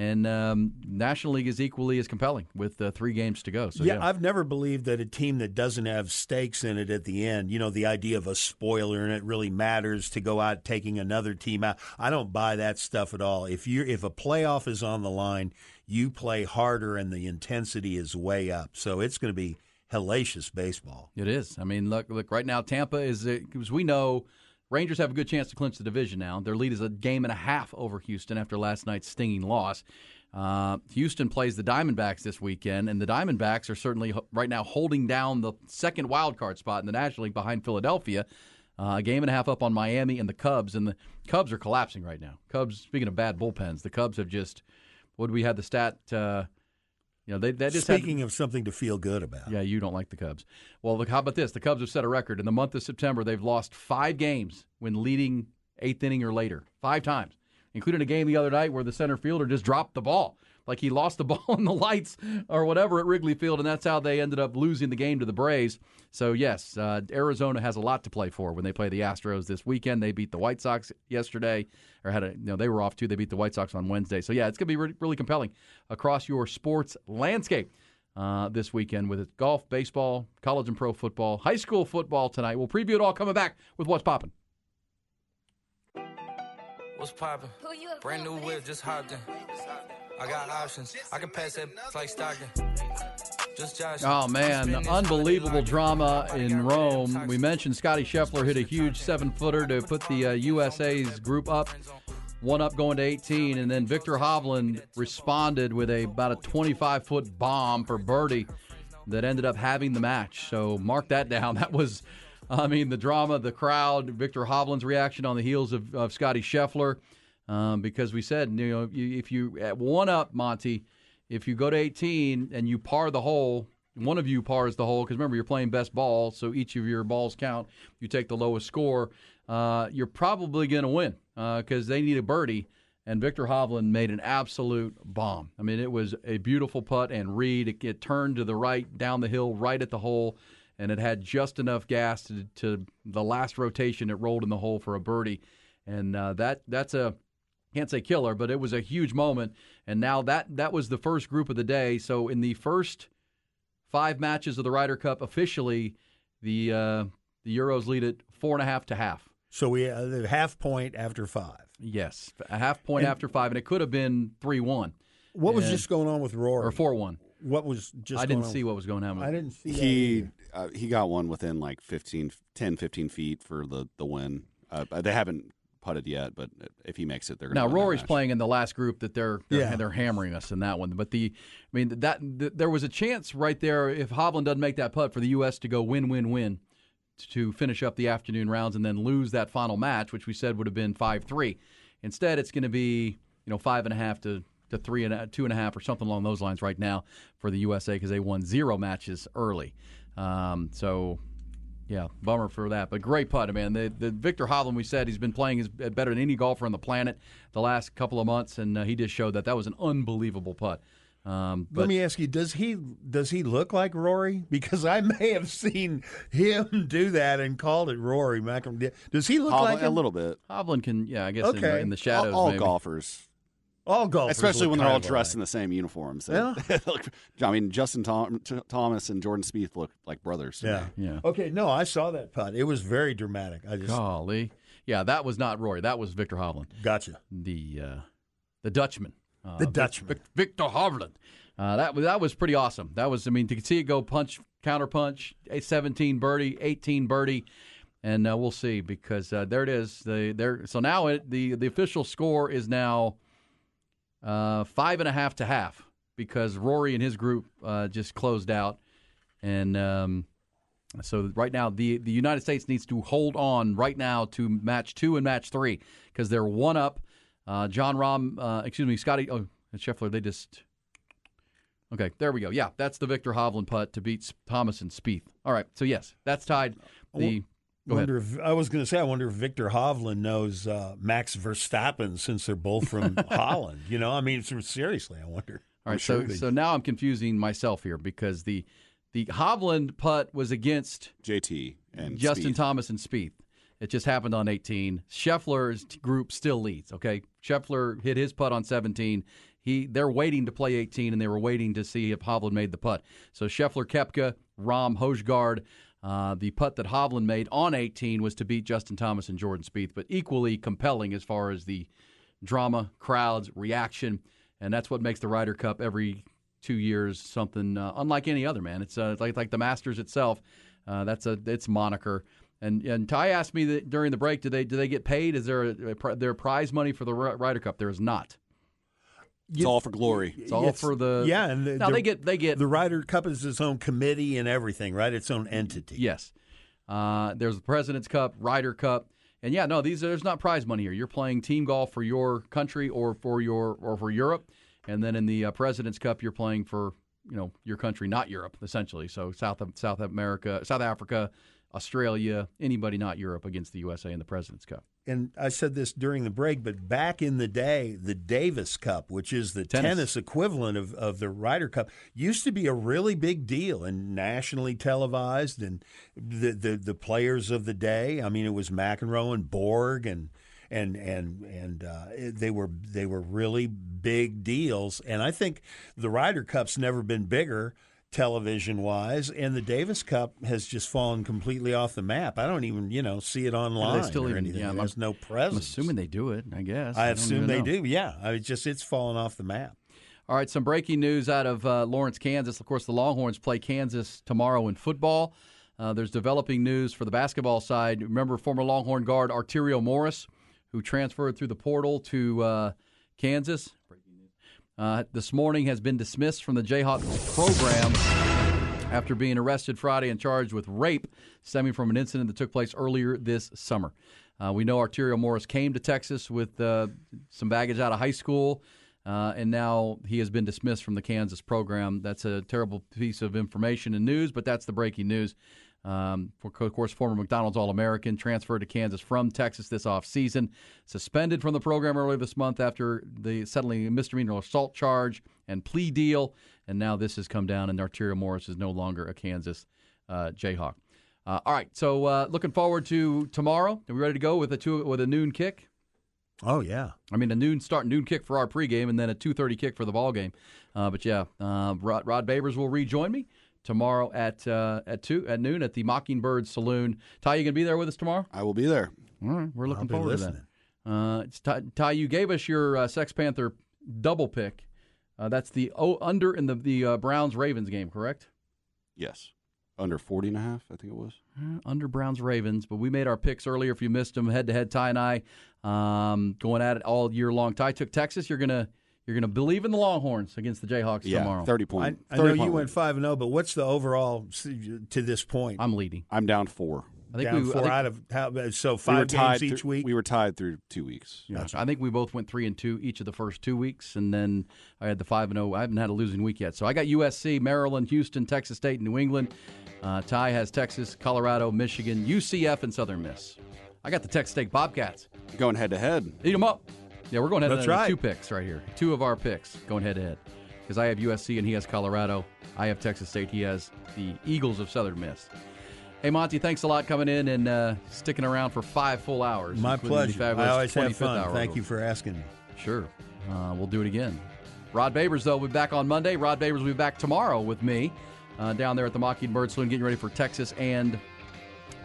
and um, National League is equally as compelling with uh, three games to go. So yeah, yeah, I've never believed that a team that doesn't have stakes in it at the end, you know, the idea of a spoiler and it really matters to go out taking another team out. I don't buy that stuff at all. If you if a playoff is on the line, you play harder and the intensity is way up. So it's going to be hellacious baseball. It is. I mean, look, look. Right now, Tampa is because we know Rangers have a good chance to clinch the division now. Their lead is a game and a half over Houston after last night's stinging loss. Uh, Houston plays the Diamondbacks this weekend, and the Diamondbacks are certainly right now holding down the second wild card spot in the National League behind Philadelphia. Uh, a game and a half up on Miami and the Cubs, and the Cubs are collapsing right now. Cubs, speaking of bad bullpens, the Cubs have just. What we had the stat? Uh, you know, they, they just had- Speaking of something to feel good about. yeah, you don't like the Cubs. Well, look, how about this? The Cubs have set a record. In the month of September, they've lost five games when leading eighth inning or later. Five times, including a game the other night where the center fielder just dropped the ball. Like he lost the ball in the lights or whatever at Wrigley Field, and that's how they ended up losing the game to the Braves. So, yes, uh, Arizona has a lot to play for when they play the Astros this weekend. They beat the White Sox yesterday, or had a, you know, they were off too. They beat the White Sox on Wednesday. So, yeah, it's going to be really, really compelling across your sports landscape uh, this weekend with it. golf, baseball, college and pro football, high school football tonight. We'll preview it all coming back with what's popping. What's poppin'? Brand new whip, just hopped in. I got options. I can pass that like Stockton. Just Josh. Oh man, unbelievable drama in Rome. We mentioned Scotty Scheffler hit a huge seven-footer to put the uh, USA's group up, one up going to 18, and then Viktor Hovland responded with a about a 25-foot bomb for birdie that ended up having the match. So mark that down. That was, I mean, the drama, the crowd, Viktor Hovland's reaction on the heels of, of Scotty Scheffler, um, because we said, you know, if you at one up, Monty, if you go to 18 and you par the hole, one of you pars the hole because remember you're playing best ball, so each of your balls count. You take the lowest score, uh, you're probably going to win because they need a birdie. And Viktor Hovland made an absolute bomb. I mean, it was a beautiful putt and read. It, it turned to the right, down the hill, right at the hole, and it had just enough gas to, to the last rotation. It rolled in the hole for a birdie, and uh, that that's a can't say killer, but it was a huge moment. And now that that was the first group of the day. So in the first five matches of the Ryder Cup, officially the uh, the Euros lead it four and a half to half. So we uh, the half point after five. Yes, a half point And- after five, and it could have been three one What was And- just going on with Rory? or four one. What was just? I didn't going on? see what was going on. I didn't see He uh, he got one within like 15, 10, 15 feet for the the win. Uh, they haven't putted yet, but if he makes it, they're going Now to win that Rory's playing in the last group that they're they're, Yeah. they're hammering us in that one. But the I mean that th- there was a chance right there if Hovland doesn't make that putt for the U.S. to go win win win to finish up the afternoon rounds and then lose that final match, which we said would have been five three. Instead, it's going to be you know five and a half to to three and a, two and a half or something along those lines right now for the USA because they won zero matches early. Um, so yeah, bummer for that. But great putt, man. The, the Viktor Hovland, we said he's been playing his, better than any golfer on the planet the last couple of months, and uh, he just showed that that was an unbelievable putt. Um, but Let me ask you: Does he does he look like Rory? Because I may have seen him do that and called it Rory McIlroy. Does he look Hovland- like a little bit. Hovland can, yeah, I guess in, the, Okay. in the shadows. all all maybe. golfers, All golfers, especially look when they're all dressed alike. in the same uniforms. Yeah. I mean, Justin Tom, T- Thomas and Jordan Spieth look like brothers. Yeah. Yeah. Okay. No, I saw that putt. It was very dramatic. I just Golly, yeah, that was not Rory. That was Viktor Hovland, gotcha. the uh, the Dutchman. Uh, The Vic- Dutchman. Vic- Viktor Hovland. Uh, that was that was pretty awesome. That was, I mean, to see it go punch counter punch, a 17 birdie, 18 birdie, and uh, we'll see because uh, there it is. The there. So now it, the the official score is now uh, five and a half to half because Rory and his group uh, just closed out, and um, so right now the the United States needs to hold on right now to match two and match three because they're one up. Uh, Jon Rahm, uh, excuse me, Scotty oh, and Scheffler, they just. Okay, there we go. Yeah, that's the Viktor Hovland putt to beat Thomas and Spieth. All right, so yes, that's tied. The go ahead. wonder if I was going to say I wonder if Viktor Hovland knows uh, Max Verstappen since they're both from Holland. You know, I mean, seriously, I wonder. All right, sure so they- so now I'm confusing myself here because the the Hovland putt was against JT and Justin Spieth. Thomas and Spieth. It just happened on 18. Scheffler's group still leads. Okay, Scheffler hit his putt on 17. He they're waiting to play 18, and they were waiting to see if Hovland made the putt. So Scheffler, Koepka, Rahm, Hojgaard. Uh, the putt that Hovland made on 18 was to beat Justin Thomas and Jordan Spieth, but equally compelling as far as the drama, crowds, reaction, and that's what makes the Ryder Cup every two years something uh, unlike any other. Man, it's uh, like like the Masters itself. Uh, that's a its moniker. And and Ty asked me that during the break, do they do they get paid? Is there a, a, there prize money for the Ry- Ryder Cup? There is not. It's all for glory. It's all Yes. for the yeah, and the, Now the- they get they get the Ryder Cup is its own committee and everything, right? Its own entity. Yes. Uh, there's the President's Cup, Ryder Cup, and yeah, no, these there's not prize money here. You're playing team golf for your country or for your or for Europe, and then in the uh, President's Cup, you're playing for you know your country, not Europe, essentially. So South of South America, South Africa, Australia, anybody not Europe against the USA in the President's Cup. and I said this during the break, but back in the day, the Davis Cup, which is the Tennis. tennis, equivalent of, of the Ryder Cup, used to be a really big deal and nationally televised. And the, the, the players of the day, I mean, it was McEnroe and Borg and and and and uh, they were they were really big deals. And I think the Ryder Cup's never been bigger television wise, and the Davis Cup has just fallen completely off the map. I don't even you know see it online still or even- anything. yeah, I'm- There's no I'm presence. assuming they do it. I guess. I don't assume they know. do. Yeah, I mean, just it's fallen off the map. All right, some breaking news out of uh, Lawrence, Kansas. Of course, the Longhorns play Kansas tomorrow in football. Uh, there's developing news for the basketball side. Remember former Longhorn guard Arterio Morris, who transferred through the portal to uh, Kansas. Uh, this morning has been dismissed from the Jayhawk program after being arrested Friday and charged with rape stemming from an incident that took place earlier this summer. Uh, we know Arterio Morris came to Texas with uh, some baggage out of high school, uh, and now he has been dismissed from the Kansas program. That's a terrible piece of information and news, but that's the breaking news. Um, for, of course, former McDonald's All American transferred to Kansas from Texas this offseason. Suspended from the program earlier this month after the settling a misdemeanor assault charge and plea deal. And now this has come down, and Arterio Morris is no longer a Kansas uh, Jayhawk. Uh, all right, so uh, looking forward to tomorrow. Are we ready to go with a two with a noon kick? Oh yeah. I mean, a noon start, noon kick for our pregame, and then a two thirty kick for the ball game. Uh, but yeah, uh, Rod, Rod Babers will rejoin me tomorrow at uh, at two at noon at the Mockingbird Saloon. Ty, you gonna be there with us tomorrow? I will be there. All right, we're looking I'll be forward listening. to that. Uh, it's Ty, Ty, you gave us your uh, Sex Panther double pick. Uh, that's the oh, under in the the uh, Browns Ravens game, correct? Yes. Under 40 and a half, I think it was. Uh, under Browns Ravens, but we made our picks earlier. If you missed them, head to head, Ty and I um, going at it all year long. Ty took Texas. You're gonna you're gonna believe in the Longhorns against the Jayhawks Yeah, tomorrow. 30 I, point. I 30 know point you win. went five and zero, but what's the overall to this point? I'm leading. I'm down four. I think Down we. I four think, out of how, so we five tied games each through- week. We were tied through two weeks. yeah, I think we both went three and two each of the first two weeks, and then I had the five and zero. I haven't had a losing week yet, so I got USC, Maryland, Houston, Texas State, and New England. Uh, Ty has Texas, Colorado, Michigan, UCF, and Southern Miss. I got the Texas State Bobcats. Going head to head. Eat them up. Yeah, we're going head to head. right. Two picks right here. Two of our picks going head to head. Because I have USC and he has Colorado. I have Texas State. He has the Eagles of Southern Miss. Hey, Monty, thanks a lot coming in and uh, sticking around for five full hours. My pleasure. I always have fun. Thank you for asking me. Sure. Uh, we'll do it again. Rod Babers, though, will be back on Monday. Rod Babers will be back tomorrow with me uh, down there at the Mockingbird Saloon, getting ready for Texas and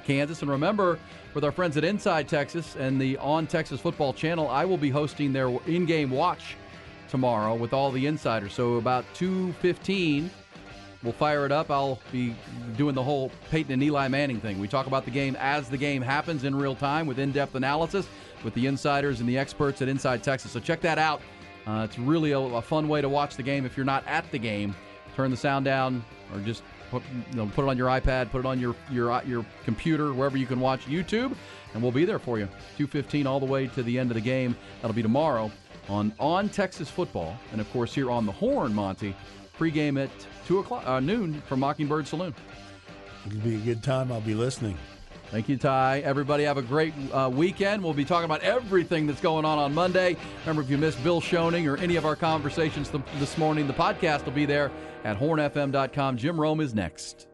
Kansas. And remember, with our friends at Inside Texas and the On Texas Football Channel, I will be hosting their in-game watch tomorrow with all the insiders. So about 2.15, we'll fire it up. I'll be doing the whole Peyton and Eli Manning thing. We talk about the game as the game happens in real time with in-depth analysis with the insiders and the experts at Inside Texas. So check that out. Uh, it's really a, a fun way to watch the game if you're not at the game. Turn the sound down or just put, you know, put it on your iPad, put it on your your your computer, wherever you can watch YouTube, and we'll be there for you. 2:15 all the way to the end of the game. That'll be tomorrow on on Texas football, and of course here on the Horn, Monty. Pregame at two o'clock uh, noon from Mockingbird Saloon. It'll be a good time. I'll be listening. Thank you, Ty. Everybody have a great uh, weekend. We'll be talking about everything that's going on on Monday. Remember, if you missed Bill Schoening or any of our conversations th- this morning, the podcast will be there at hornfm.com. Jim Rome is next.